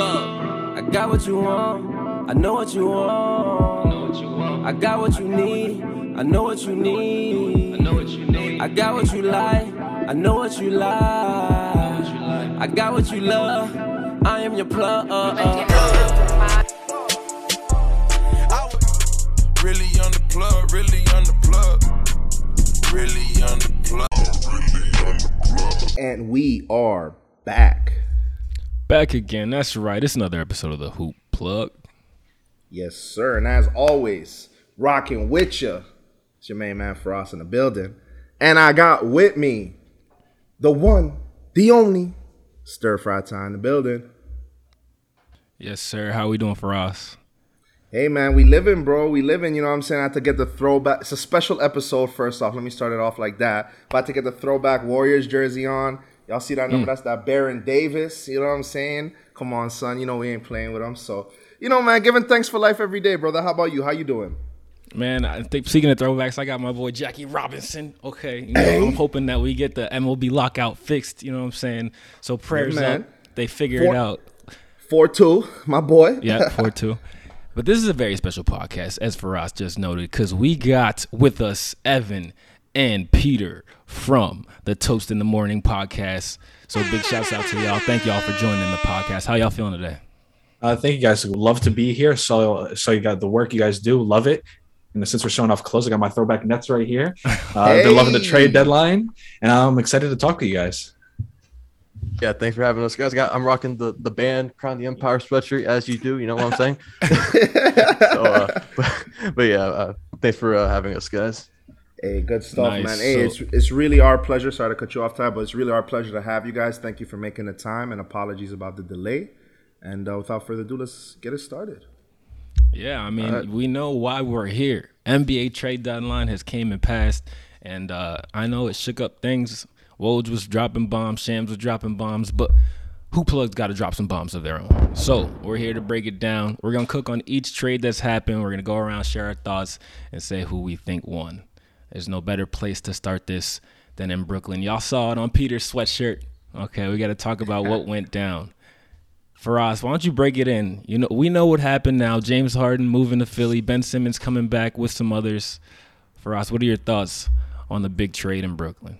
plug. I got what you want. I know what you want. I got what you need. I know what you need. I know what you need. I got what you like. I know what you like. I got what you love. I am your plug. Really on the plug, really on the plug. Really on the plug. And we are back. Back again. That's right. It's another episode of the Hoop Plug. Yes, sir. And as always, rocking with you. It's your main man Frost in the building. And I got with me the one, the only stir fry time in the building. Yes, sir. How we doing Faraz? Hey man, we living, bro. We living. You know what I'm saying? I had to get the throwback. It's a special episode. First off, let me start it off like that. About to get the throwback Warriors jersey on. Y'all see that number? Hmm. That's that Baron Davis. You know what I'm saying? Come on, son. You know we ain't playing with him. So, you know, man, giving thanks for life every day, brother. How about you? How you doing? Man, I think speaking of throwbacks, I got my boy Jackie Robinson. Okay, you know, I'm hoping that we get the MLB lockout fixed. You know what I'm saying? So prayers man. up. They figure For- it out. Four two, my boy. Yeah, four two. But this is a very special podcast, as Faraz just noted, because we got with us Evan and Peter from the Toast in the Morning podcast. So big shouts out to y'all. Thank y'all for joining the podcast. How y'all feeling today? Uh, thank you guys. Love to be here. So, so you got the work you guys do. Love it. And since we're showing off clothes, I got my throwback nets right here. Uh, They're loving the trade deadline, and I'm excited to talk to you guys. Yeah, thanks for having us, guys. I got, I'm rocking the the band Crown the Empire sweatshirt as you do. You know what I'm saying? so, uh, but, but yeah, uh, thanks for uh, having us, guys. Hey, good stuff, Nice. man. Hey, So- it's it's really our pleasure. Sorry to cut you off, time, but it's really our pleasure to have you guys. Thank you for making the time, and apologies about the delay. And uh, without further ado, let's get it started. Yeah, I mean, we know why we're here. NBA trade deadline has came and passed, and uh, I know it shook up things. Woj was dropping bombs, Shams was dropping bombs, but Hoop Plug's got to drop some bombs of their own. So we're here to break it down. We're gonna cook on each trade that's happened. We're gonna go around, share our thoughts, and say who we think won. There's no better place to start this than in Brooklyn. Y'all saw it on Peter's sweatshirt. Okay, we got to talk about what went down. Faraz, why don't you break it in? You know, we know what happened now. James Harden moving to Philly, Ben Simmons coming back with some others. Faraz, what are your thoughts on the big trade in Brooklyn?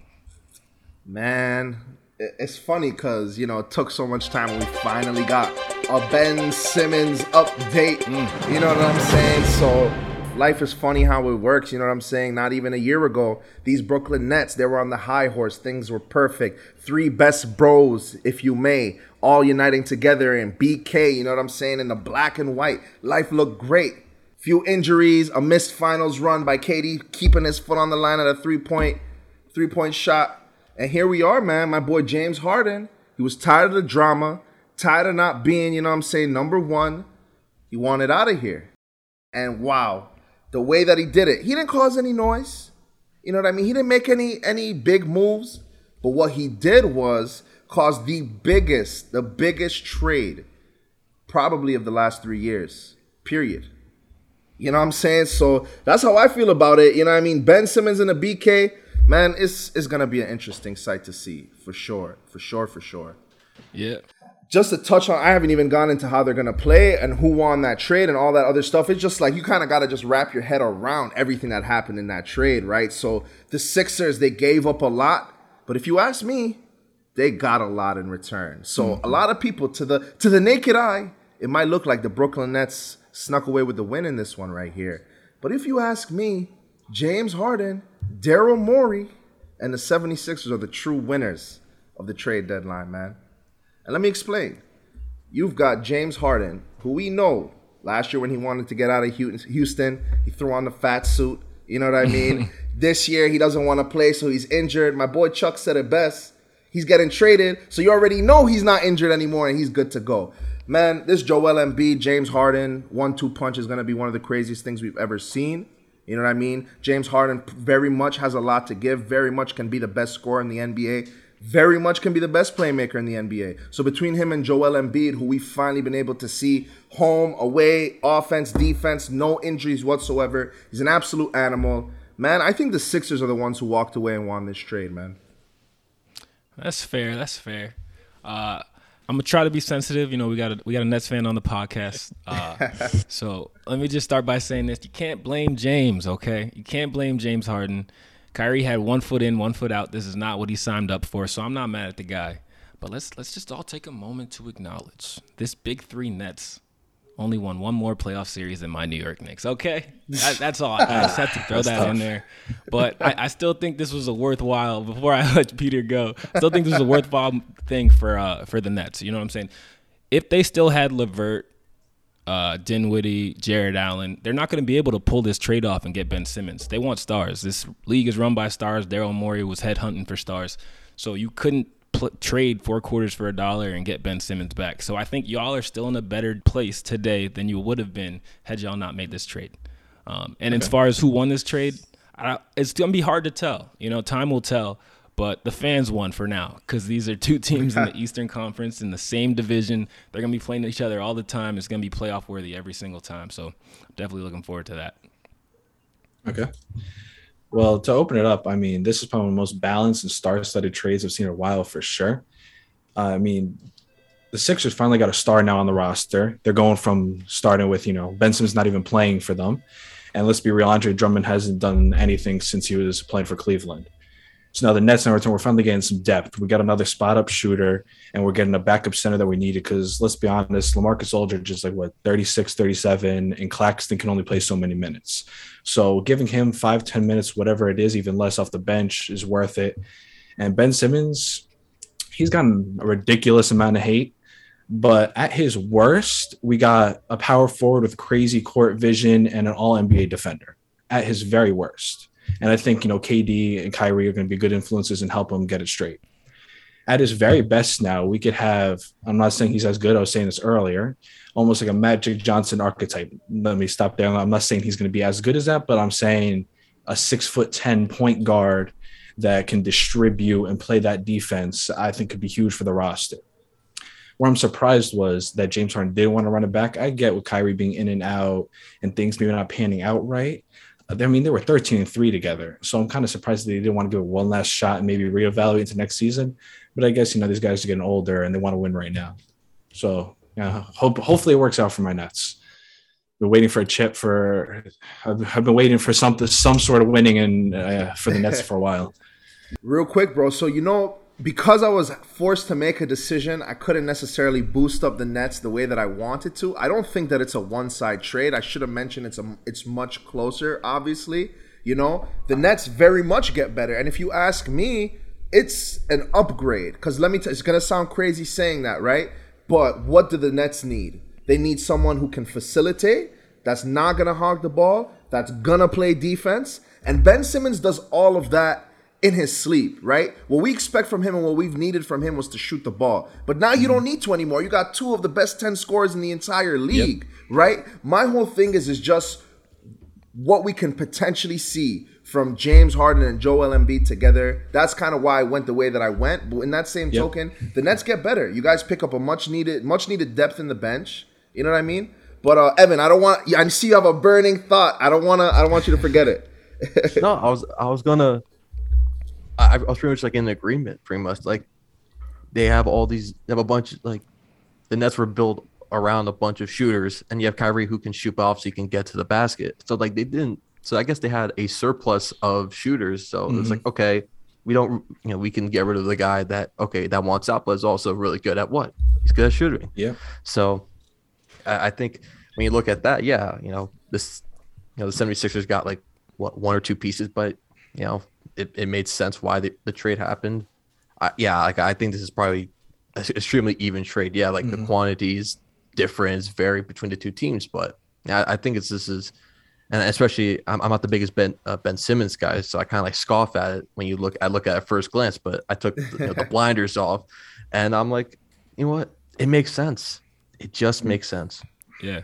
Man, it's funny because you know it took so much time. and We finally got a Ben Simmons update. Mm, you know what I'm saying? So life is funny how it works. You know what I'm saying? Not even a year ago, these Brooklyn Nets they were on the high horse. Things were perfect. Three best bros, if you may, all uniting together in BK. You know what I'm saying? In the black and white, life looked great. Few injuries, a missed finals run by KD, keeping his foot on the line at a three point three point shot. And here we are, man. My boy James Harden. He was tired of the drama, tired of not being, you know what I'm saying, number one. He wanted out of here. And wow, the way that he did it, he didn't cause any noise. You know what I mean? He didn't make any any big moves. But what he did was cause the biggest, the biggest trade probably of the last three years. Period. You know what I'm saying? So that's how I feel about it. You know what I mean? Ben Simmons and the BK, man, it's it's gonna be an interesting sight to see for sure. For sure, for sure. Yeah. Just to touch on, I haven't even gone into how they're gonna play and who won that trade and all that other stuff. It's just like you kind of gotta just wrap your head around everything that happened in that trade, right? So the Sixers, they gave up a lot, but if you ask me, they got a lot in return. So a mm-hmm. lot of people to the to the naked eye, it might look like the Brooklyn Nets snuck away with the win in this one right here. But if you ask me, James Harden, Daryl Morey, and the 76ers are the true winners of the trade deadline, man. And let me explain. You've got James Harden, who we know last year when he wanted to get out of Houston, he threw on the fat suit. You know what I mean? this year he doesn't want to play, so he's injured. My boy Chuck said it best. He's getting traded, so you already know he's not injured anymore and he's good to go. Man, this Joel Embiid, James Harden, one-two punch is going to be one of the craziest things we've ever seen. You know what I mean? James Harden very much has a lot to give. Very much can be the best scorer in the NBA. Very much can be the best playmaker in the NBA. So between him and Joel Embiid, who we've finally been able to see home, away, offense, defense, no injuries whatsoever, he's an absolute animal. Man, I think the Sixers are the ones who walked away and won this trade, man. That's fair. That's fair. Uh, I'm gonna try to be sensitive. You know, we got a we got a Nets fan on the podcast. Uh, so let me just start by saying this: you can't blame James. Okay, you can't blame James Harden. Kyrie had one foot in, one foot out. This is not what he signed up for. So I'm not mad at the guy. But let's let's just all take a moment to acknowledge this big three Nets only won one more playoff series than my New York Knicks. Okay, that, that's all. I, I just had to throw that tough. in there. But I, I, still think this was a worthwhile. Before I let Peter go, I still think this was a worthwhile thing for uh, for the Nets. You know what I'm saying? If they still had LeVert, uh, Dinwiddie, Jarrett Allen, they're not going to be able to pull this trade off and get Ben Simmons. They want stars. This league is run by stars. Daryl Morey was headhunting for stars, so you couldn't pl- trade four quarters for a dollar and get Ben Simmons back. So I think y'all are still in a better place today than you would have been had y'all not made this trade. Um, and okay. as far as who won this trade, I, it's gonna be hard to tell. You know, time will tell. But the fans won for now because these are two teams in the Eastern Conference in the same division. They're gonna be playing each other all the time. It's gonna be playoff worthy every single time. So I'm definitely looking forward to that. Okay. Well, to open it up, I mean, this is probably one of the most balanced and star-studded trades I've seen in a while for sure. Uh, I mean, the Sixers finally got a star now on the roster. They're going from starting with, you know, Benson's not even playing for them. And let's be real, Andre Drummond hasn't done anything since he was playing for Cleveland. So now the Nets in return, we're finally getting some depth. We got another spot up shooter, and we're getting a backup center that we needed. Because let's be honest, LaMarcus Aldridge is like what 36, 37, and Claxton can only play so many minutes. So giving him five, 10 minutes, whatever it is, even less off the bench is worth it. And Ben Simmons, he's gotten a ridiculous amount of hate. But at his worst, we got a power forward with crazy court vision and an all NBA defender at his very worst. And I think, you know, KD and Kyrie are going to be good influences and help him get it straight. At his very best now, we could have, I'm not saying he's as good, I was saying this earlier, almost like a Magic Johnson archetype. Let me stop there. I'm not saying he's going to be as good as that, but I'm saying a six foot 10 point guard that can distribute and play that defense, I think could be huge for the roster. Where I'm surprised was that James Harden didn't want to run it back. I get with Kyrie being in and out and things maybe not panning out right. I mean, they were 13 and three together. So I'm kind of surprised they didn't want to give it one last shot and maybe reevaluate into next season. But I guess, you know, these guys are getting older and they want to win right now. So yeah, hope, hopefully it works out for my Nets. Been waiting for a chip for, I've, I've been waiting for something, some sort of winning and uh, for the Nets for a while. Real quick, bro. So, you know, because I was forced to make a decision, I couldn't necessarily boost up the Nets the way that I wanted to. I don't think that it's a one-side trade. I should have mentioned it's a it's much closer. Obviously, you know the Nets very much get better, and if you ask me, it's an upgrade. Because let me, tell it's gonna sound crazy saying that, right? But what do the Nets need? They need someone who can facilitate. That's not gonna hog the ball. That's gonna play defense. And Ben Simmons does all of that in his sleep, right? What we expect from him and what we've needed from him was to shoot the ball. But now you don't need to anymore. You got two of the best 10 scorers in the entire league, yep. right? My whole thing is is just what we can potentially see from James Harden and Joel Embiid together. That's kind of why I went the way that I went. But in that same yep. token, the Nets get better. You guys pick up a much needed much needed depth in the bench. You know what I mean? But uh, Evan, I don't want. I see you have a burning thought. I don't want to. I don't want you to forget it. no, I was. I was gonna I, I was pretty much like in agreement, pretty much. Like they have all these, they have a bunch of like the Nets were built around a bunch of shooters, and you have Kyrie who can shoot off so you can get to the basket. So like they didn't. So I guess they had a surplus of shooters. So mm-hmm. it's like okay, we don't, you know, we can get rid of the guy that okay that wants out, but is also really good at what he's good at shooting. Yeah. So I, I think when you look at that, yeah, you know this, you know the 76ers got like what one or two pieces, but you know it, it made sense why the, the trade happened. I, yeah, like I think this is probably an extremely even trade. Yeah, like mm-hmm. the quantities difference vary between the two teams, but yeah, I think it's this is, and especially I'm, I'm not the biggest Ben uh, Ben Simmons guy, so I kind of like scoff at it when you look I look at it first glance, but I took you know, the blinders off, and I'm like, you know what? It makes sense. It just makes sense. Yeah,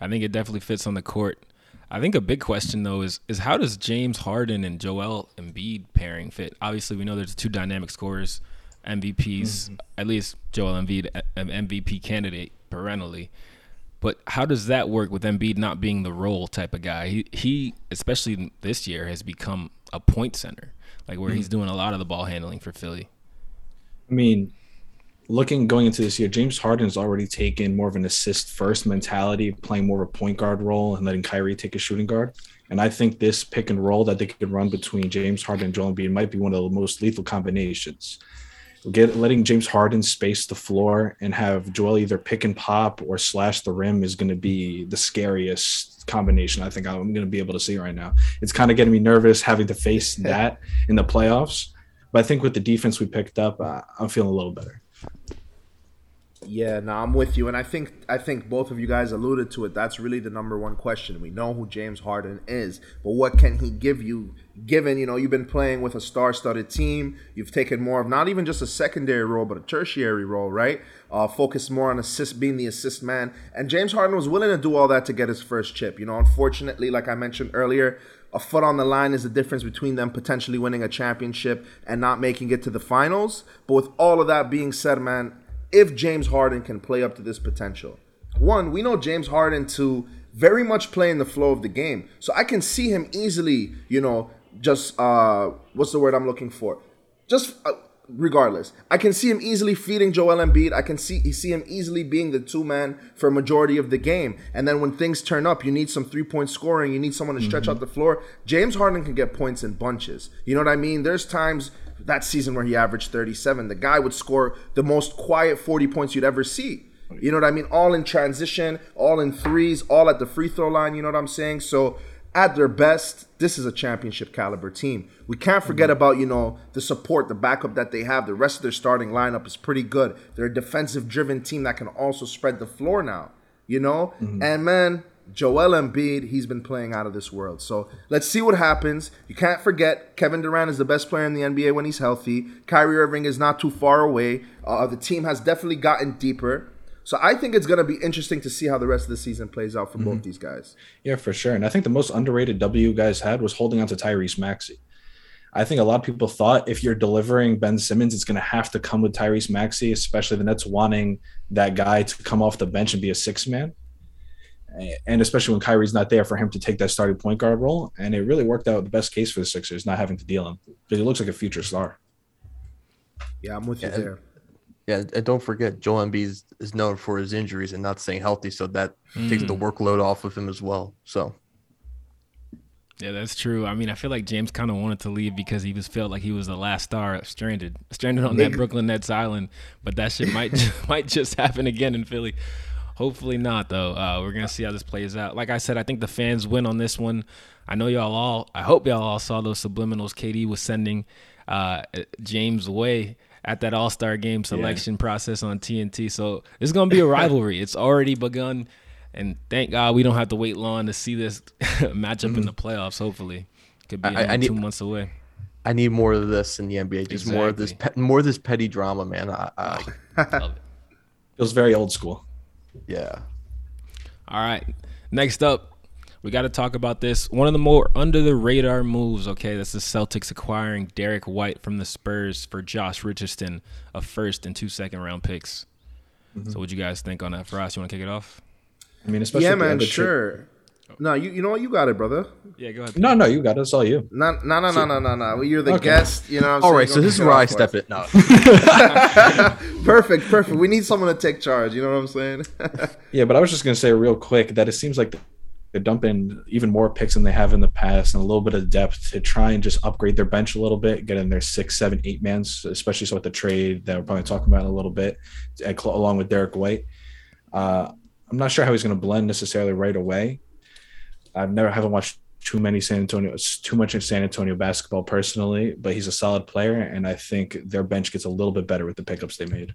I think it definitely fits on the court. I think a big question though is is how does James Harden and Joel Embiid pairing fit? Obviously, we know there's two dynamic scorers, MVPs, mm-hmm. at least Joel Embiid, an MVP candidate perennially. But how does that work with Embiid not being the role type of guy? He, he especially this year, has become a point center, like where mm-hmm. he's doing a lot of the ball handling for Philly. I mean, looking going into this year, James Harden has already taken more of an assist first mentality, playing more of a point guard role and letting Kyrie take a shooting guard. And I think this pick and roll that they could run between James Harden and Joel Embiid might be one of the most lethal combinations. Get letting James Harden space the floor and have Joel either pick and pop or slash the rim is going to be the scariest combination I think I'm going to be able to see right now. It's kind of getting me nervous having to face that in the playoffs. But I think with the defense we picked up, uh, I'm feeling a little better. Yeah, no, I'm with you, and I think I think both of you guys alluded to it. That's really the number one question. We know who James Harden is, but what can he give you? Given you know you've been playing with a star-studded team, you've taken more of not even just a secondary role, but a tertiary role, right? Uh, focus more on assist, being the assist man. And James Harden was willing to do all that to get his first chip. You know, unfortunately, like I mentioned earlier, a foot on the line is the difference between them potentially winning a championship and not making it to the finals. But with all of that being said, man, if James Harden can play up to this potential. One, we know James Harden to very much play in the flow of the game. So I can see him easily, you know, just uh what's the word I'm looking for? Just uh, regardless, I can see him easily feeding Joel Embiid. I can see he see him easily being the two man for a majority of the game. And then when things turn up, you need some three point scoring. You need someone to stretch mm-hmm. out the floor. James Harden can get points in bunches. You know what I mean? There's times that season where he averaged 37. The guy would score the most quiet 40 points you'd ever see. You know what I mean? All in transition, all in threes, all at the free throw line. You know what I'm saying? So at their best, this is a championship caliber team. We can't forget mm-hmm. about, you know, the support, the backup that they have. The rest of their starting lineup is pretty good. They're a defensive driven team that can also spread the floor now, you know? Mm-hmm. And man, Joel Embiid, he's been playing out of this world. So let's see what happens. You can't forget Kevin Durant is the best player in the NBA when he's healthy. Kyrie Irving is not too far away. Uh, the team has definitely gotten deeper. So I think it's going to be interesting to see how the rest of the season plays out for mm-hmm. both these guys. Yeah, for sure. And I think the most underrated W guys had was holding on to Tyrese Maxey. I think a lot of people thought if you're delivering Ben Simmons, it's going to have to come with Tyrese Maxey, especially the Nets wanting that guy to come off the bench and be a six man and especially when Kyrie's not there for him to take that starting point guard role. And it really worked out the best case for the Sixers, not having to deal him because he looks like a future star. Yeah, I'm with you there. Yeah, and don't forget, Joel Embiid is, is known for his injuries and not staying healthy, so that mm. takes the workload off of him as well. So. Yeah, that's true. I mean, I feel like James kind of wanted to leave because he was felt like he was the last star stranded, stranded on that Brooklyn Nets island. But that shit might might just happen again in Philly. Hopefully not, though. Uh, we're gonna see how this plays out. Like I said, I think the fans win on this one. I know y'all all. I hope y'all all saw those subliminals KD was sending uh, James way at that All Star Game selection yeah. process on TNT. So it's gonna be a rivalry. it's already begun, and thank God we don't have to wait long to see this matchup mm-hmm. in the playoffs. Hopefully, could be I, I need, two months away. I need more of this in the NBA. Just exactly. more of this, more of this petty drama, man. I, I love it. Feels very old school. Yeah. All right. Next up, we got to talk about this. One of the more under the radar moves, okay? That's the Celtics acquiring Derrick White from the Spurs for Josh Richardson, a first and two second round picks. Mm-hmm. So, what do you guys think on that? Faraz, you want to kick it off? I mean, especially yeah, man, sure. No, you you know what? You got it, brother. Yeah, go ahead. No, no, you got it. It's all you. No, no, no, no, no, no, no. You're the okay. guest. You know. What I'm all saying? right, so this is where I step it. No. perfect, perfect. We need someone to take charge. You know what I'm saying? yeah, but I was just gonna say real quick that it seems like they're dumping even more picks than they have in the past and a little bit of depth to try and just upgrade their bench a little bit, get in their six, seven, eight mans, especially so with the trade that we're probably talking about in a little bit, along with Derrick White. Uh, I'm not sure how he's going to blend necessarily right away. I've never haven't watched too many San Antonio, too much in San Antonio basketball personally, but he's a solid player, and I think their bench gets a little bit better with the pickups they made.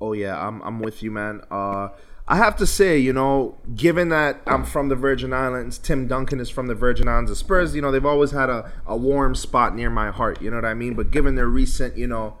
Oh yeah, I'm I'm with you, man. Uh, I have to say, you know, given that I'm from the Virgin Islands, Tim Duncan is from the Virgin Islands. The Spurs, you know, they've always had a, a warm spot near my heart. You know what I mean? But given their recent, you know,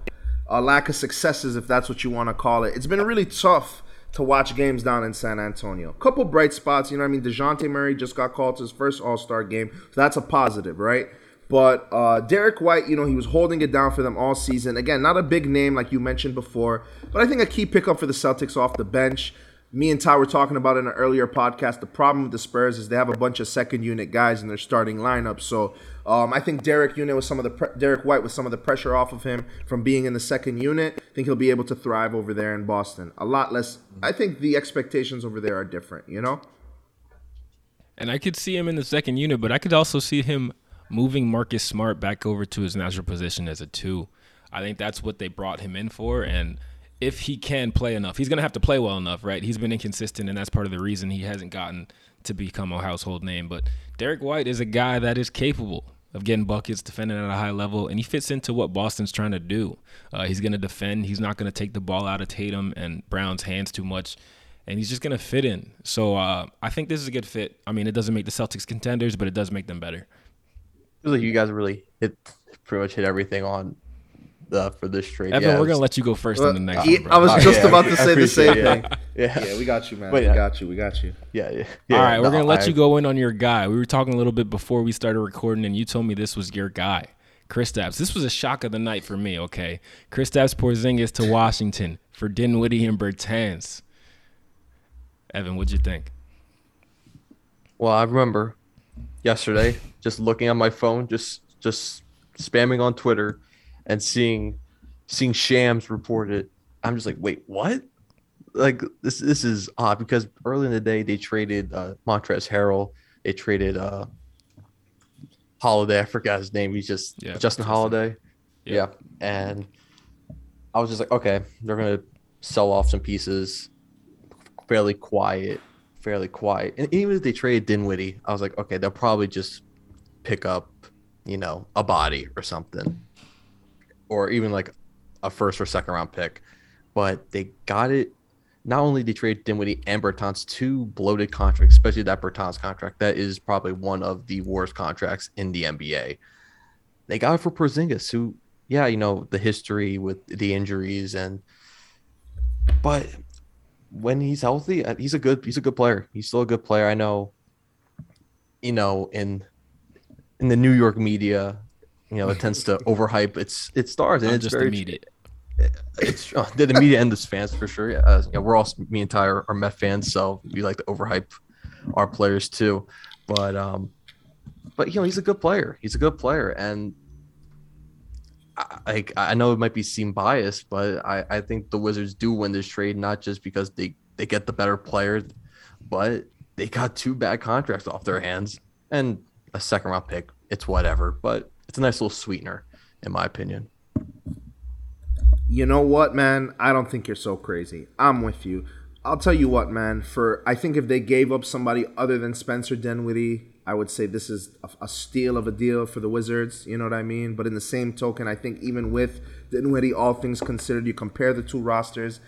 uh, lack of successes, if that's what you want to call it, it's been really tough to watch games down in San Antonio. Couple bright spots, you know I mean? Dejounte Murray just got called to his first All Star game, so that's a positive, right? But uh, Derrick White, you know, he was holding it down for them all season. Again, not a big name like you mentioned before, but I think a key pickup for the Celtics off the bench. Me and Ty were talking about in an earlier podcast. The problem with the Spurs is they have a bunch of second unit guys in their starting lineup. So um, I think Derek Unit with some of the pre- Derrick White with some of the pressure off of him from being in the second unit. I think he'll be able to thrive over there in Boston. A lot less. I think the expectations over there are different. You know. And I could see him in the second unit, but I could also see him moving Marcus Smart back over to his natural position as a two. I think that's what they brought him in for, and if he can play enough. He's going to have to play well enough, right? He's been inconsistent, and that's part of the reason he hasn't gotten to become a household name. But Derrick White is a guy that is capable of getting buckets, defending at a high level, and he fits into what Boston's trying to do. Uh, he's going to defend. He's not going to take the ball out of Tatum and Brown's hands too much, and he's just going to fit in. So uh, I think this is a good fit. I mean, it doesn't make the Celtics contenders, but it does make them better. feels like you guys really hit pretty much hit everything on uh, for this trade. Evan, yeah, we're it gonna let you go first in the next Yeah, one. I was just yeah, about I to say the same it. thing. Yeah, Yeah, we got you, man. But we got you. We got you. yeah, yeah. All yeah, right, we're gonna let I- you go in on your guy. We were talking a little bit before we started recording, and you told me this was your guy, Kristaps. This was a shock of the night for me. Okay, Kristaps Porzingis to Washington for Dinwiddie and Bertans. Evan, what'd you think? Well, I remember yesterday just looking on my phone, just just spamming on Twitter, and seeing seeing Shams report it. I'm just like, wait, what? Like this this is odd because early in the day they traded uh, Montrezl Harrell, they traded uh, Holiday. I forgot his name. He's just Yeah, Justin. Holiday. Yeah. Yeah. and I was just like, okay, they're gonna sell off some pieces, fairly quiet, fairly quiet. And even if they trade Dinwiddie, I was like, okay, they'll probably just pick up, you know, a body or something, or even like a first or second round pick. But they got it. Not only did they trade Dinwiddie and Bertans, two bloated contracts, especially that Bertans contract. That is probably one of the worst contracts in the NBA. They got it for Porzingis, who, yeah, you know, the history with the injuries and, but when he's healthy, uh, he's a good he's a good player. He's still a good player. I know, you know, in in the New York media, you know, it tends to overhype its its stars, and Not it's just very immediate. it's uh, the, media and the fans for sure. Yeah, uh, yeah, we're all me and Ty are, are Met fans, so we like to overhype our players too. But um, but you know, he's a good player. He's a good player, and I like I know it might be seen biased, but I I think the Wizards do win this trade not just because they they get the better player, but they got two bad contracts off their hands and a second round pick. It's whatever, but it's a nice little sweetener, in my opinion. You know what, man? I don't think you're so crazy. I'm with you. I'll tell you what, man. For I think if they gave up somebody other than Spencer Dinwiddie, I would say this is a, a steal of a deal for the Wizards. You know what I mean? But in the same token, I think even with Dinwiddie, all things considered, you compare the two rosters.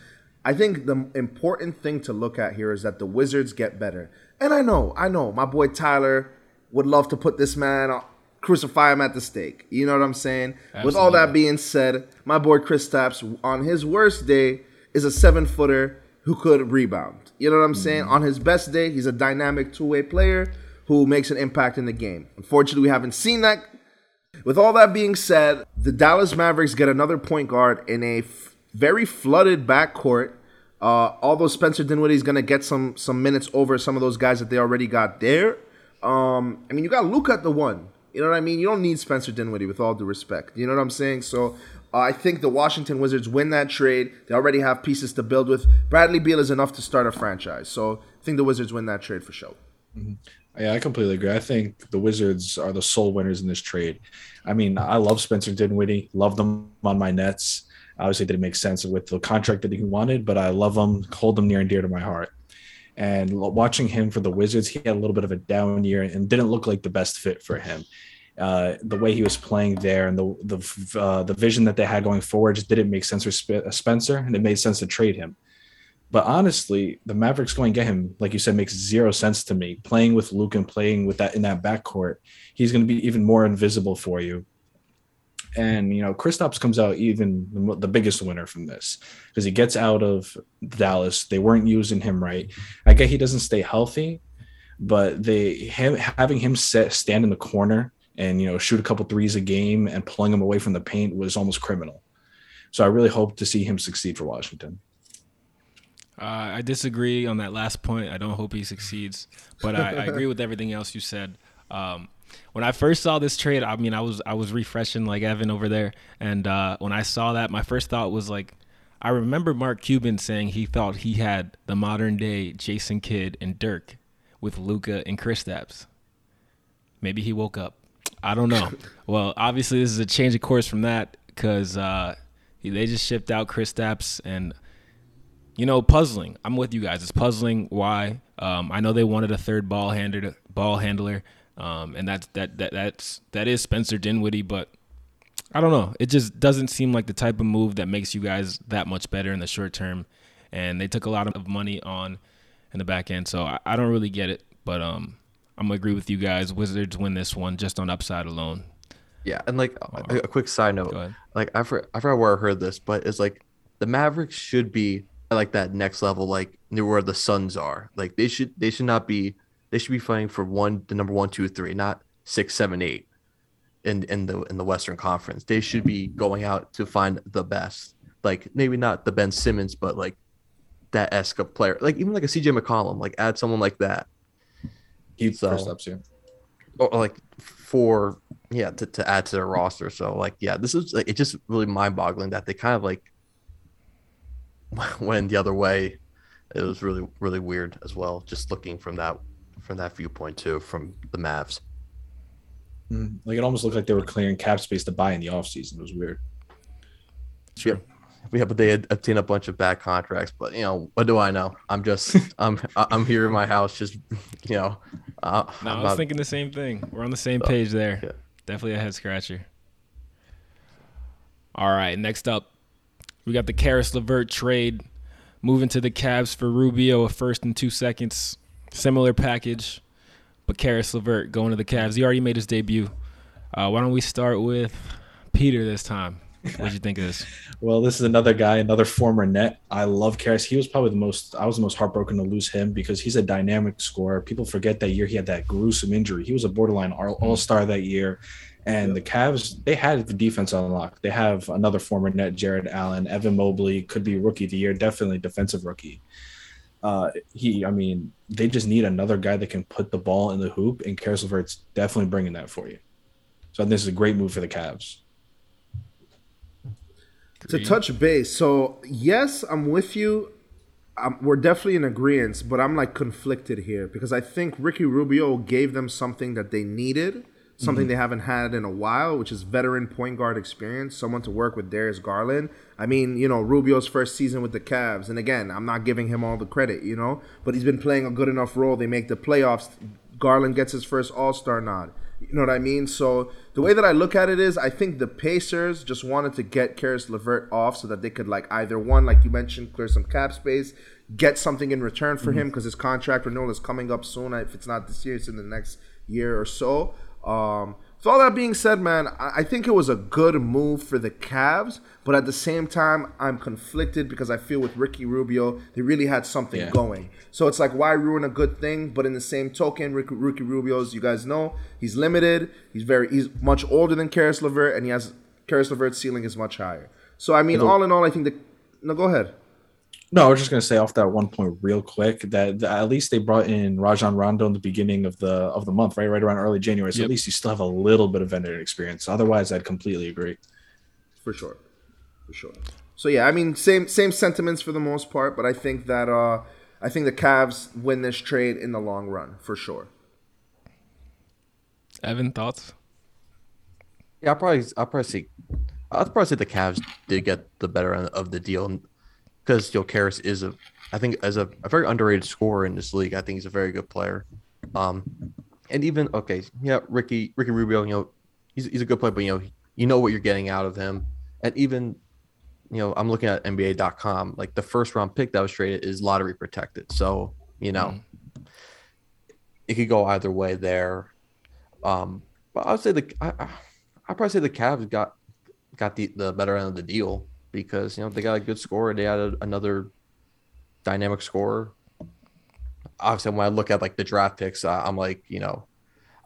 I think the important thing to look at here is that the Wizards get better. And I know, I know, my boy Tyler would love to put this man crucify him at the stake. You know what I'm saying? With all that being said, my boy Kristaps on his worst day is a seven footer who could rebound. You know what I'm saying? On his best day, he's a dynamic two way player who makes an impact in the game. Unfortunately, we haven't seen that. With all that being said, the Dallas Mavericks get another point guard in a f- very flooded backcourt. Uh, although Spencer Dinwiddie is going to get some some minutes over some of those guys that they already got there. Um, I mean, you got Luka at the one. You know what I mean? You don't need Spencer Dinwiddie, with all due respect. You know what I'm saying? So uh, I think the Washington Wizards win that trade. They already have pieces to build with. Bradley Beal is enough to start a franchise. So I think the Wizards win that trade for sure. Yeah, I completely agree. I think the Wizards are the sole winners in this trade. I mean, I love Spencer Dinwiddie, love them on my Nets. Obviously, it didn't make sense with the contract that he wanted, but I love him, hold him near and dear to my heart. And watching him for the Wizards, he had a little bit of a down year and didn't look like the best fit for him. Uh, the way he was playing there and the the uh, the vision that they had going forward just didn't make sense for Sp- Spencer, and it made sense to trade him. But honestly, the Mavericks going to get him, like you said, makes zero sense to me. Playing with Luke and playing with that in that backcourt, he's going to be even more invisible for you. And you know, Kristaps comes out even the biggest winner from this because he gets out of Dallas. They weren't using him right. I get he doesn't stay healthy, but they him having him set stand in the corner and you know shoot a couple threes a game and pulling him away from the paint was almost criminal. So I really hope to see him succeed for Washington. Uh, I disagree on that last point. I don't hope he succeeds, but I, I agree with everything else you said. Um, when I first saw this trade, I mean, I was I was refreshing like Evan over there, and uh, when I saw that, my first thought was like, I remember Mark Cuban saying he thought he had the modern day Jason Kidd and Dirk with Luka and Chris Kristaps. Maybe he woke up. I don't know. well, obviously this is a change of course from that because uh, they just shipped out Chris Kristaps and you know puzzling. I'm with you guys. It's puzzling why. Um, I know they wanted a third ball handler, ball handler, um, and that's that that that's that is Spencer Dinwiddie, but I don't know. It just doesn't seem like the type of move that makes you guys that much better in the short term. And they took a lot of money on in the back end, so I, I don't really get it. But um, I'm gonna agree with you guys. Wizards win this one just on upside alone. Yeah, and like a, a quick side note, like I forgot, I forgot where I heard this, but it's like the Mavericks should be like that next level, like near where the Suns are. Like they should they should not be they should be fighting for one the number one, two, three, not six, seven, eight in in the in the Western Conference. They should be going out to find the best. Like maybe not the Ben Simmons, but like that esque player, like even like a CJ McCollum, like add someone like that. Keep so, first ups, yeah. Or like for yeah to, to add to their roster. So like yeah, this is like it's just really mind boggling that they kind of like went the other way. It was really really weird as well. Just looking from that from that viewpoint too, from the Mavs. Mm, like it almost looked like they were clearing cap space to buy in the offseason. It was weird. Sure. Yeah, but they had obtained a bunch of bad contracts. But you know, what do I know? I'm just I'm I'm here in my house, just you know. Uh, no, i was not, thinking the same thing. We're on the same so, page there. Yeah. Definitely a head scratcher. All right, next up, we got the Caris LeVert trade. Moving to the Cavs for Rubio, a first and two seconds. Similar package, but Caris LeVert going to the Cavs. He already made his debut. Uh, why don't we start with Peter this time? What do you think of this? well, this is another guy, another former net. I love Caris. He was probably the most. I was the most heartbroken to lose him because he's a dynamic scorer. People forget that year he had that gruesome injury. He was a borderline All Star that year, and the Cavs they had the defense unlocked. They have another former net, Jarrett Allen, Evan Mobley could be rookie of the year, definitely defensive rookie. Uh, he, I mean, they just need another guy that can put the ball in the hoop, and Caris LeVert's definitely bringing that for you. So this is a great move for the Cavs. To touch base, so yes, I'm with you. I'm, we're definitely in agreement, but I'm like conflicted here because I think Ricky Rubio gave them something that they needed, something mm-hmm. they haven't had in a while, which is veteran point guard experience, someone to work with Darius Garland. I mean, you know, Rubio's first season with the Cavs, and again, I'm not giving him all the credit, you know, but he's been playing a good enough role. They make the playoffs. Garland gets his first All Star nod. You know what I mean? So the way that I look at it is, I think the Pacers just wanted to get Caris LeVert off so that they could like either one, like you mentioned, clear some cap space, get something in return for mm-hmm. him because his contract renewal is coming up soon. If it's not this year, it's in the next year or so. Um, so all that being said, man, I think it was a good move for the Cavs, but at the same time, I'm conflicted because I feel with Ricky Rubio, they really had something yeah. going. So it's like, why ruin a good thing? But in the same token, Ricky, Ricky Rubio's, you guys know, he's limited. He's very, he's much older than Caris LeVert, and he has Caris LeVert's ceiling is much higher. So I mean, all in all, I think the no, go ahead. No, I was just gonna say off that one point real quick that, that, at least they brought in Rajon Rondo in the beginning of the of the month, right, right around early January. So yep. at least you still have a little bit of vendor experience. Otherwise, I'd completely agree. For sure, for sure. So yeah, I mean, same same sentiments for the most part, but I think that uh I think the Cavs win this trade in the long run for sure. Evan, thoughts? Yeah, I'll probably I'll probably see. I'll probably say the Cavs did get the better end of the deal because Joe Caris is a, I think, as a, a, very underrated scorer in this league. I think he's a very good player. Um, and even okay, yeah, Ricky Ricky Rubio, you know, he's he's a good player, but you know, you know what you're getting out of him. And even, you know, I'm looking at NBA.com. Like the first round pick that was traded is lottery protected, so you know, mm. it could go either way there. Um, but I would say the I, I I'd probably say the Cavs got got the the better end of the deal because you know they got a good scorer. They added another dynamic scorer. Obviously, when I look at like the draft picks, uh, I'm like, you know,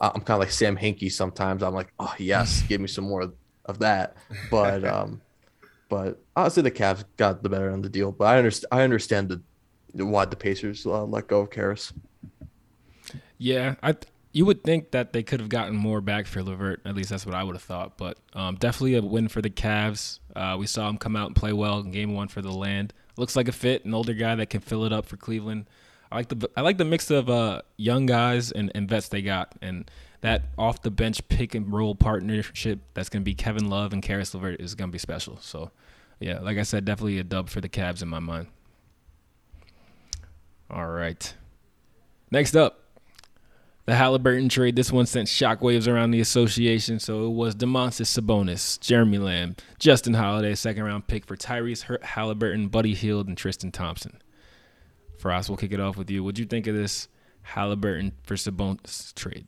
I'm kind of like Sam Hinkie. Sometimes I'm like, oh yes, give me some more of that. But um, but honestly, the Cavs got the better end of the deal. But I understand. I understand the why the Pacers uh, let go of Caris. Yeah, I you would think that they could have gotten more back for LeVert. At least that's what I would have thought. But um, definitely a win for the Cavs. Uh, we saw him come out and play well in Game One for the Land. Looks like a fit, an older guy that can fill it up for Cleveland. I like the I like the mix of uh, young guys and, and vets they got, and that off the bench pick and roll partnership that's going to be Kevin Love and Caris LeVert is going to be special. So, yeah, like I said, definitely a dub for the Cavs in my mind. All right. Next up, the Halliburton trade. This one sent shockwaves around the association. So it was Domantas Sabonis, Jeremy Lamb, Justin Holiday, second round pick for Tyrese Halliburton, Buddy Hield, and Tristan Thompson. Faraz, we'll kick it off with you. What'd you think of this Halliburton for Sabonis trade?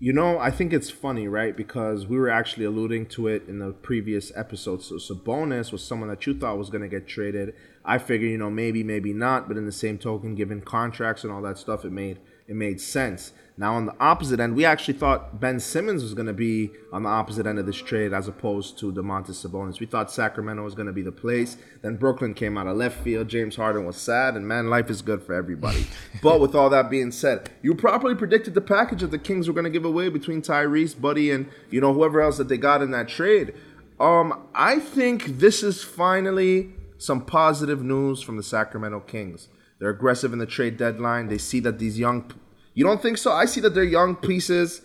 You know, I think it's funny, right? Because we were actually alluding to it in the previous episode. So Sabonis was someone that you thought was going to get traded. I figured, you know, maybe, maybe not. But in the same token, given contracts and all that stuff, it made it made sense. Now on the opposite end, we actually thought Ben Simmons was going to be on the opposite end of this trade as opposed to Domantas Sabonis. We thought Sacramento was going to be the place. Then Brooklyn came out of left field. James Harden was sad, and man, life is good for everybody. but with all that being said, you properly predicted the package that the Kings were going to give away between Tyrese, Buddy, and you know whoever else that they got in that trade. Um, I think this is finally some positive news from the Sacramento Kings. They're aggressive in the trade deadline. They see that these young you don't think so? I see that they're young pieces.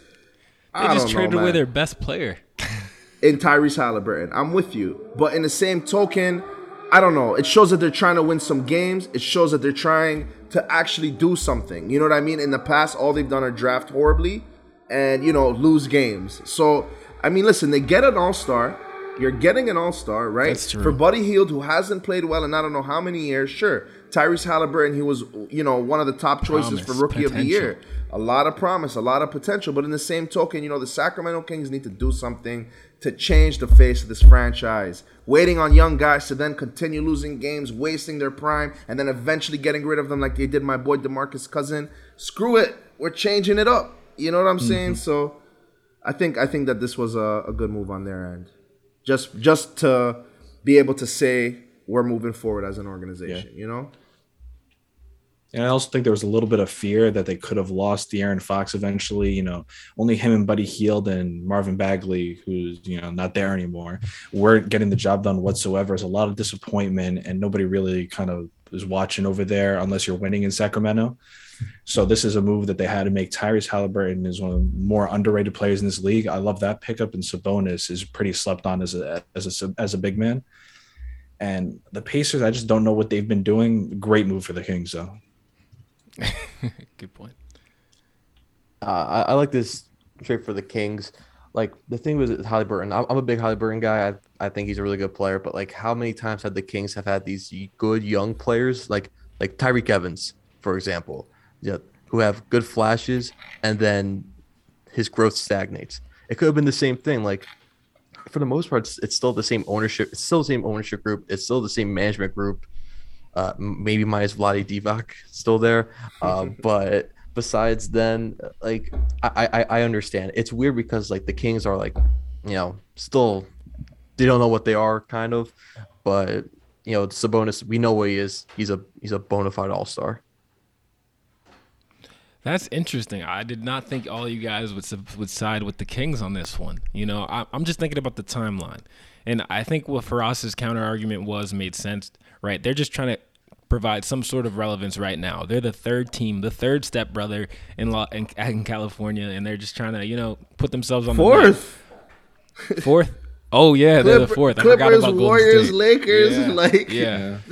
They I just traded know, away their best player. in Tyrese Halliburton. I'm with you. But in the same token, I don't know. It shows that they're trying to win some games. It shows that they're trying to actually do something. You know what I mean? In the past, all they've done are draft horribly and, you know, lose games. So, I mean, listen, they get an all star. You're getting an all star, right? That's true. For Buddy Hield, who hasn't played well in I don't know how many years, sure. Tyrese Halliburton, he was, you know, one of the top choices promise, for rookie potential. of the year. A lot of promise, a lot of potential. But in the same token, you know, the Sacramento Kings need to do something to change the face of this franchise. Waiting on young guys to then continue losing games, wasting their prime, and then eventually getting rid of them like they did my boy DeMarcus Cousin. Screw it. We're changing it up. You know what I'm mm-hmm. saying? So I think I think that this was a, a good move on their end. Just just to be able to say we're moving forward as an organization, yeah. you know? And I also think there was a little bit of fear that they could have lost De'Aaron Fox eventually. You know, only him and Buddy Hield and Marvin Bagley, who's you know not there anymore, weren't getting the job done whatsoever. There's a lot of disappointment, and nobody really kind of is watching over there unless you're winning in Sacramento. So this is a move that they had to make. Tyrese Halliburton is one of the more underrated players in this league. I love that pickup, and Sabonis is pretty slept on as a as a as a big man. And the Pacers, I just don't know what they've been doing. Great move for the Kings, though. Good point. Uh, I, I, like this trade for the Kings. Like the thing was Halliburton. I'm, I'm a big Halliburton guy. I, I think he's a really good player. But like, how many times have the Kings have had these good young players like like Tyreke Evans, for example, yeah, who have good flashes and then his growth stagnates. It could have been the same thing. Like for the most part, it's, it's still the same ownership. It's still the same ownership group. It's still the same management group. Uh, maybe minus Vlade Divac still there. Uh, but besides then, like I, I I understand. It's weird because like the Kings are like, you know, still they don't know what they are kind of, but you know, Sabonis, we know what he is. He's a he's a bona fide all star. That's interesting. I did not think all you guys would would side with the Kings on this one. You know, I, am just thinking about the timeline, and I think what Faraz's counter argument was made sense. Right, they're just trying to provide some sort of relevance right now. They're the third team, the third step brother in law in, in California, and they're just trying to you know put themselves on fourth. The fourth. fourth. Oh yeah, they're the fourth. I Clippers, Warriors, Lakers, yeah. like yeah,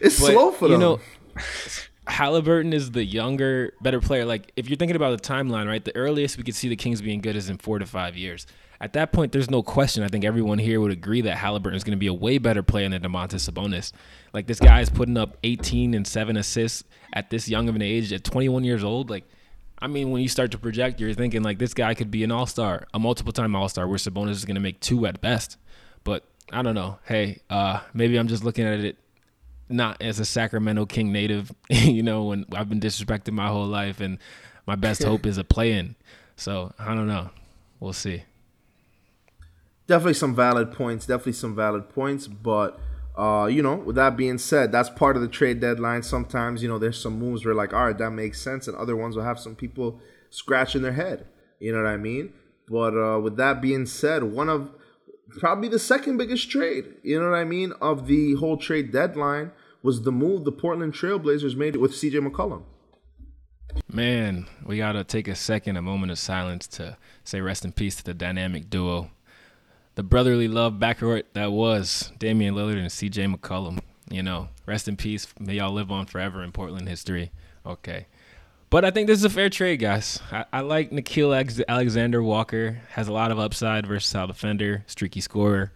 it's but, slow for them. You know, Halliburton is the younger, better player. Like if you're thinking about the timeline, right? The earliest we could see the Kings being good is in four to five years. At that point, there's no question. I think everyone here would agree that Halliburton is going to be a way better player than Domantas Sabonis. Like this guy is putting up 18 and seven assists at this young of an age, at 21 years old. Like, I mean, when you start to project, you're thinking like this guy could be an all star, a multiple time all star, where Sabonis is going to make two at best. But I don't know. Hey, uh, maybe I'm just looking at it not as a Sacramento King native, you know, when I've been disrespected my whole life and my best hope is a play in. So I don't know. We'll see. Definitely some valid points. Definitely some valid points. But Uh, you know, with that being said, that's part of the trade deadline. Sometimes, you know, there's some moves where like, all right, that makes sense, and other ones will have some people scratching their head. You know what I mean? But uh, with that being said, one of probably the second biggest trade, you know what I mean, of the whole trade deadline was the move the Portland Trailblazers made with CJ McCollum. Man, we got to take a second, a moment of silence to say rest in peace to the dynamic duo. The brotherly love backcourt that was Damian Lillard and CJ McCollum. You know, rest in peace. May y'all live on forever in Portland history. Okay. But I think this is a fair trade, guys. I, I like Nickeil Alexander Walker. Has a lot of upside, versatile defender, streaky scorer.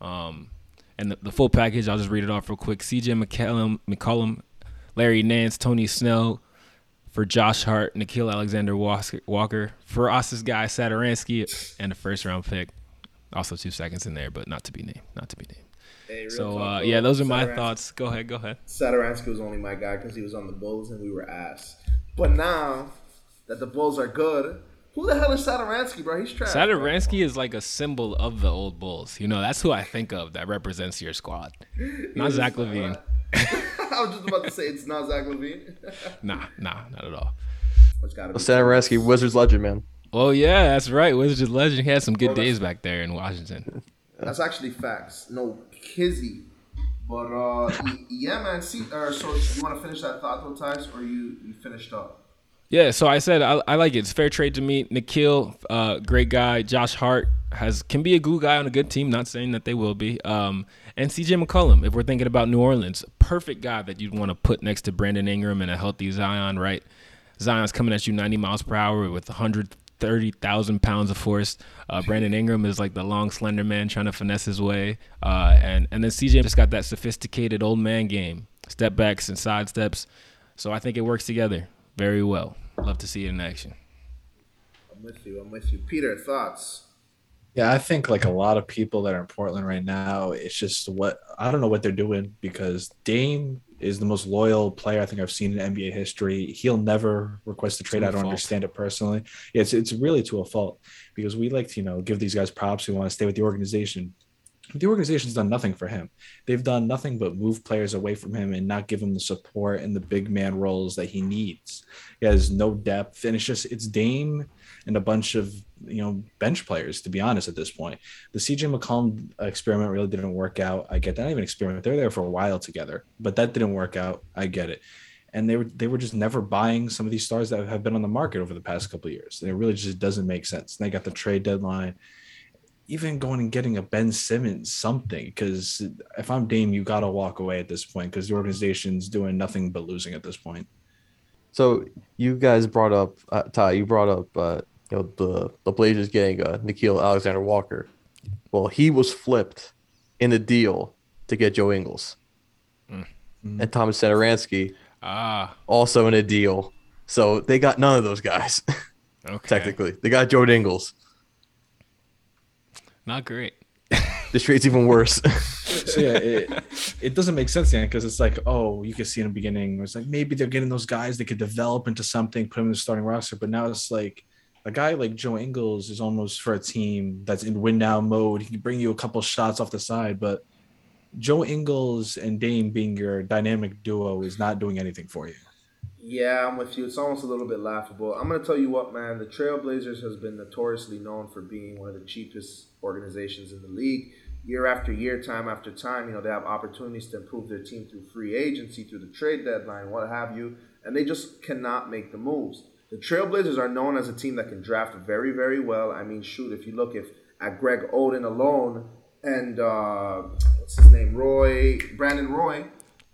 Um, and the, the, full package, I'll just read it off real quick. CJ McCollum, McCollum, Larry Nance, Tony Snell, for Josh Hart, Nickeil Alexander Walker, for Os's guy Satoransky, and a first round pick. Also two seconds in there, but not to be named. Not to be named. Hey, so uh, yeah, those are my thoughts. Go ahead, go ahead. Satoransky was only my guy because he was on the Bulls and we were ass. But now that the Bulls are good, who the hell is Satoransky, bro? He's trash. Satoransky is like a symbol of the old Bulls. You know, that's who I think of that represents your squad. Not Zach LaVine. I was just about to say it's not Zach LaVine. nah, nah, not at all. It's gotta Wizards legend, man. Oh yeah, that's right. Wizards legend. He had some good days back there in Washington. That's actually facts. No Kizzy. But uh yeah, man. See, uh, so you want to finish that thought though, Tice, or you you finished up? Yeah, so I said I, I like it. It's fair trade to me. Nickeil, uh, great guy. Josh Hart has can be a glue guy on a good team. Not saying that they will be. Um, and CJ McCollum, if we're thinking about New Orleans, perfect guy that you'd want to put next to Brandon Ingram and a healthy Zion, right? Zion's coming at you 90 miles per hour with 130,000 pounds of force. Uh, Brandon Ingram is like the long, slender man trying to finesse his way. Uh, and, and then CJ just got that sophisticated old man game, step backs and side steps. So I think it works together very well. Love to see it in action. I'm with you. I'm with you. Peter, thoughts? Yeah, I think like a lot of people that are in Portland right now, it's just what I don't know what they're doing because Dame is the most loyal player I think I've seen in NBA history. He'll never request a trade. I don't fault. understand it personally. It's it's really to a fault because we like to you know give these guys props. We want to stay with the organization. The organization's done nothing for him. They've done nothing but move players away from him and not give him the support and the big man roles that he needs. He has no depth, and it's just it's Dame and a bunch of you know bench players. To be honest, at this point, the CJ McCollum experiment really didn't work out. I get that. Not even experiment. They were there for a while together, but that didn't work out. I get it. And they were they were just never buying some of these stars that have been on the market over the past couple years. And it really just doesn't make sense. And they got the trade deadline even going and getting a Ben Simmons something because if I'm Dame, you got to walk away at this point because the organization's doing nothing but losing at this point. So you guys brought up uh, Ty, you brought up uh, you know the the Blazers getting uh, Nickeil Alexander Walker. Well, he was flipped in a deal to get Joe Ingles, mm-hmm. and Thomas Satoransky ah also in a deal. So they got none of those guys. Okay. Technically, they got Joe Ingles. Not great. the trade's even worse. so yeah, it, it doesn't make sense then because it's like, oh, you can see in the beginning, it's like maybe they're getting those guys they could develop into something, put them in the starting roster, but now it's like a guy like Joe Ingles is almost for a team that's in win now mode. He can bring you a couple shots off the side, but Joe Ingles and Dame being your dynamic duo is not doing anything for you. Yeah, I'm with you. It's almost a little bit laughable. I'm gonna tell you what, man. The Trailblazers has been notoriously known for being one of the cheapest organizations in the league. Year after year, time after time, you know they have opportunities to improve their team through free agency, through the trade deadline, what have you, and they just cannot make the moves. The Trailblazers are known as a team that can draft very, very well. I mean, shoot, if you look if at Greg Oden alone and uh, what's his name, Roy Brandon Roy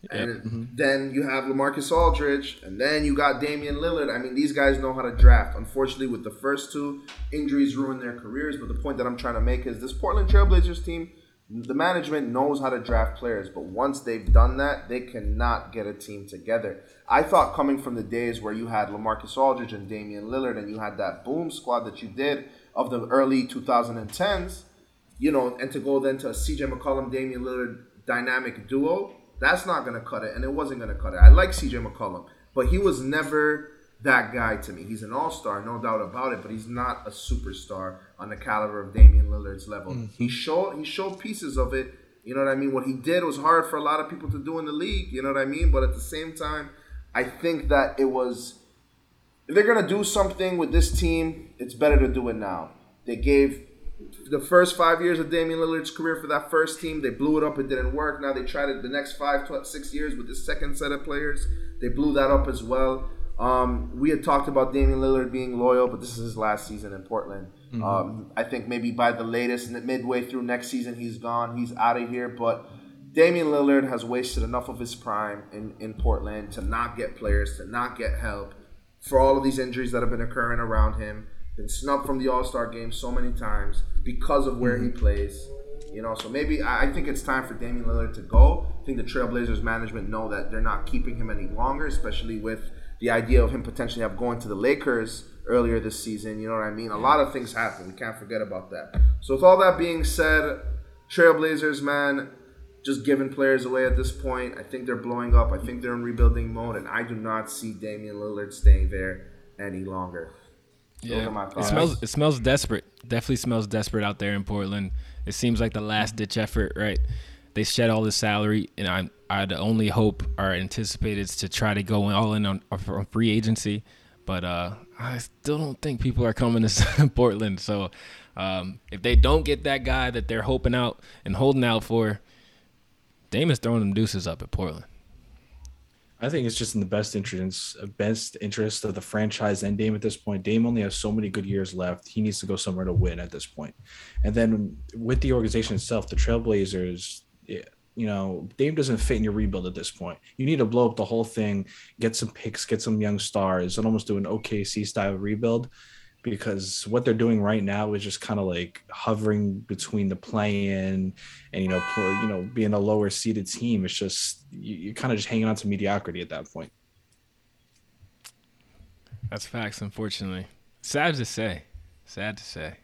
and mm-hmm. then you have LaMarcus Aldridge, and then you got Damian Lillard. I mean, these guys know how to draft. Unfortunately, with the first two, injuries ruined their careers. But the point that I'm trying to make is this Portland Trailblazers team, the management knows how to draft players. But once they've done that, they cannot get a team together. I thought coming from the days where you had LaMarcus Aldridge and Damian Lillard, and you had that boom squad that you did of the early 2010s, you know, and to go then to a CJ McCollum, Damian Lillard dynamic duo that's not going to cut it, and it wasn't going to cut it. I like CJ McCollum, but he was never that guy to me. He's an all star, no doubt about it, but he's not a superstar on the caliber of Damian Lillard's level. Mm-hmm. He showed he showed pieces of it You know what I mean? What he did was hard for a lot of people to do in the league. You know what I mean? But at the same time, I think that it was. If they're gonna do something with this team, it's better to do it now. They gave the first five years of Damian Lillard's career for that first team, they blew it up. It didn't work. Now they tried it the next five, 12, six years with the second set of players. They blew that up as well. Um, we had talked about Damian Lillard being loyal, but this is his last season in Portland. Mm-hmm. Um, I think maybe by the latest, midway through next season, he's gone. He's out of here. But Damian Lillard has wasted enough of his prime in, in Portland to not get players, to not get help for all of these injuries that have been occurring around him. Been snubbed from the All Star game so many times because of where mm-hmm. he plays. You know, so maybe I think it's time for Damian Lillard to go. I think the Trailblazers management know that they're not keeping him any longer, especially with the idea of him potentially have going to the Lakers earlier this season. You know what I mean? A lot of things happen. We can't forget about that. So with all that being said, Trailblazers, man, just giving players away at this point. I think they're blowing up. I think they're in rebuilding mode, and I do not see Damian Lillard staying there any longer. Yeah, it smells. It smells desperate. Definitely smells desperate out there in Portland. It seems like the last ditch effort, right? They shed all the salary, and I, I'd only hope or anticipate is to try to go all in on, on free agency. But uh, I still don't think people are coming to Portland. So um, if they don't get that guy that they're hoping out and holding out for, Dame is throwing them deuces up at Portland. I think it's just in the best interest uh, best interest of the franchise and Dame at this point. Dame only has so many good years left. He needs to go somewhere to win at this point. And then with the organization itself, the Trailblazers, eh, you know, Dame doesn't fit in your rebuild at this point. You need to blow up the whole thing, get some picks, get some young stars, and almost do an OKC style rebuild because what they're doing right now is just kind of like hovering between the play-in and you know you know being a lower seeded team. It's just you, are kind of just hanging on to mediocrity at that point. That's facts unfortunately. Sad to say. Sad to say.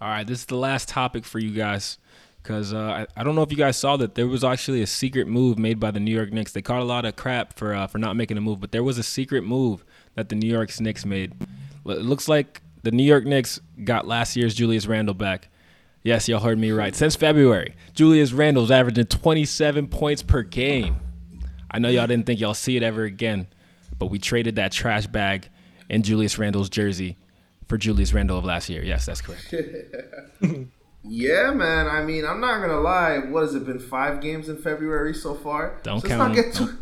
All right this is the last topic for you guys because uh, I, I don't know if you guys saw that there was actually a secret move made by the New York Knicks. They caught a lot of crap for uh, for not making a move, but there was a secret move that the New York Knicks made. It looks like the New York Knicks got last year's Julius Randle back. Yes, y'all heard me right. Since February, Julius Randle's averaging 27 points per game. I know y'all didn't think y'all see it ever again, but we traded that trash bag in Julius Randle's jersey for Julius Randle of last year. Yes, that's correct. yeah, man. I mean, I'm not gonna lie. What has it been? Five games in February so far. Don't so count. Let's not get too.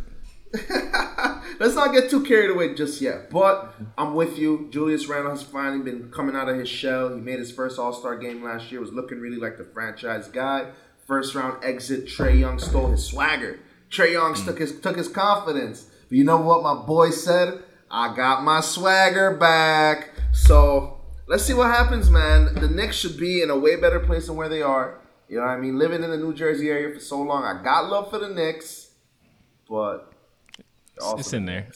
Let's not get too carried away just yet. But I'm with you. Julius Randle has finally been coming out of his shell. He made his first All Star game last year. Was looking really like the franchise guy. First round exit. Trae Young stole his swagger. Trae Young mm. took his took his confidence. But you know what my boy said? I got my swagger back. So let's see what happens, man. The Knicks should be in a way better place than where they are. You know what I mean? Living in the New Jersey area for so long, I got love for the Knicks, but it's in there.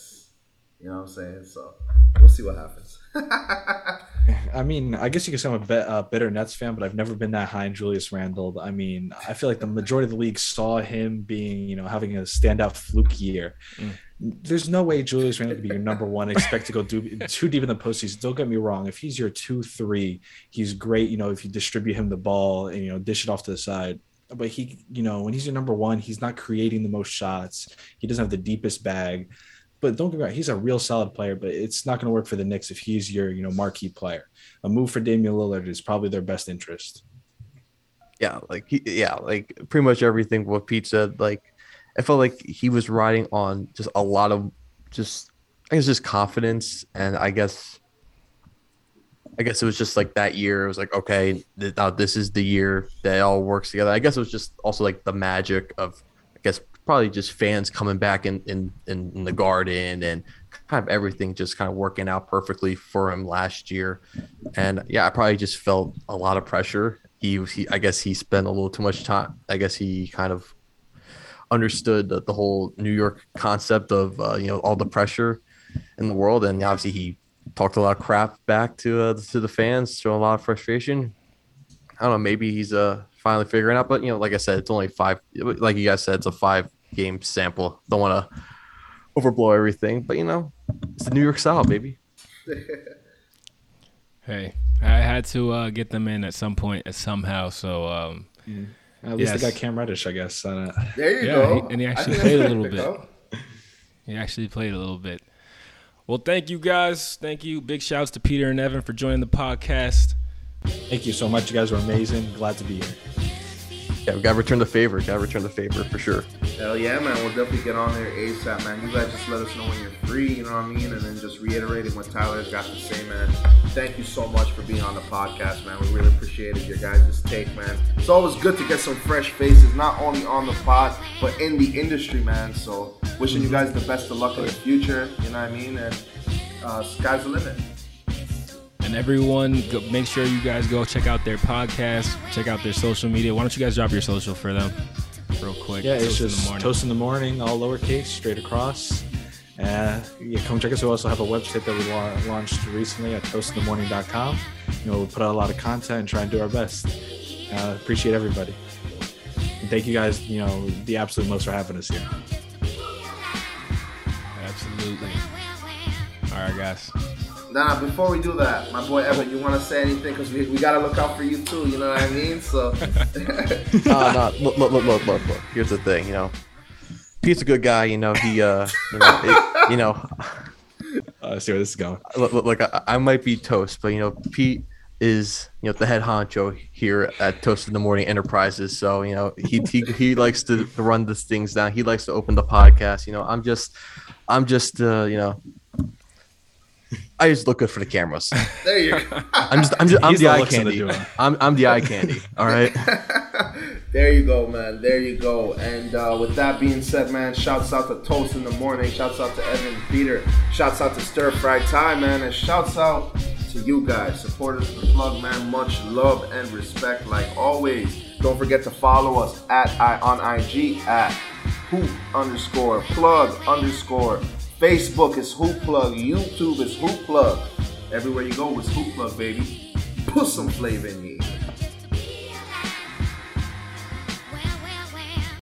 You know what I'm saying? So we'll see what happens. I mean, I guess you could say I'm a bit, uh, bitter Nets fan, but I've never been that high in Julius Randle. I mean, I feel like the majority of the league saw him being, you know, having a standout fluke year. Mm. There's no way Julius Randle could be your number one. Expect to go do, too deep in the postseason. Don't get me wrong. If he's your two, three, he's great. You know, if you distribute him the ball and you know dish it off to the side but he, you know, when he's your number one, he's not creating the most shots. He doesn't have the deepest bag. But don't get me wrong, he's a real solid player, but it's not going to work for the Knicks if he's your, you know, marquee player. A move for Damian Lillard is probably their best interest. Yeah, like he, yeah, like pretty much everything what Pete said. Like, I felt like he was riding on just a lot of just, I guess, just confidence, and I guess I guess it was just like that year. It was like, okay, th- now this is the year that it all works together. I guess it was just also like the magic of, I guess, probably just fans coming back in in, in the garden and kind of everything just kind of working out perfectly for him last year. And yeah, I probably just felt a lot of pressure. He, he I guess he spent a little too much time. I guess he kind of understood the, the whole New York concept of uh, you know all the pressure in the world, and obviously he talked a lot of crap back to uh, to the fans, showing a lot of frustration. I don't know. Maybe he's uh finally figuring out, but you know, like I said, it's only five. Like you guys said, it's a five game sample. Don't want to overblow everything, but you know, it's the New York style, baby. hey, I had to uh, get them in at some point, somehow. So um, mm. At least Yes. they got Cam Reddish, I guess. Uh, There you Yeah, go. he- and he actually played a little bit. though. He actually played a little bit. Well, thank you guys. Thank you. Big shouts to Peter and Evan for joining the podcast. thank you so much. You guys were amazing. Glad to be here. Yeah, we gotta return the favor. Gotta return the favor for sure. Hell yeah, man. We'll definitely get on there ASAP, man. You guys just let us know when you're free, you know what I mean? And then just reiterating what Tyler's got to say, man. Thank you so much for being on the podcast, man. We really appreciated your guys' take, man. It's always good to get some fresh faces, not only on the pod, but in the industry, man. So wishing you guys the best of luck in the future, you know what I mean? And uh, sky's the limit. And everyone, go, make sure you guys go check out their podcast, check out their social media. Why don't you guys drop your social for them, real quick? Yeah, it's Toast in the morning. Toast in the Morning, all lowercase, straight across. Uh, yeah, come check us. We also have a website that we la- launched recently at toastinthemorning.com. You know, we put out a lot of content and try and do our best. Uh, appreciate everybody. And thank you guys, you know, the absolute most for having us here. Absolutely. All right, guys. Nah, before we do that, my boy Evan, you want to say anything? Because we, we got to look out for you too, you know what I mean? So, Uh, no, look, look, look, look, look, look. Here's the thing, you know. Pete's a good guy, you know. He, uh, you know, it, you know, Uh, see where this is going. look, look, look, I, I might be toast, but you know, Pete is you know the head honcho here at Toast in the Morning Enterprises. So you know he he, he likes to run these things down. He likes to open the podcast. You know, I'm just I'm just uh, you know. I just look good for the cameras. there you go. I'm just I'm just I'm the, the eye looks the candy. I'm I'm the eye candy. All right. There you go, man. There you go. And uh, with that being said, man, shouts out to Toast in the Morning. Shouts out to Evan Peter. Shouts out to Stir Fry Tie, man. And shouts out to you guys, supporters of the plug, man. Much love and respect, like always. Don't forget to follow us at I on IG at hoop underscore plug underscore. Facebook is hoop plug. YouTube is hoop plug. Everywhere you go is hoop plug, baby. Put some flavor in you.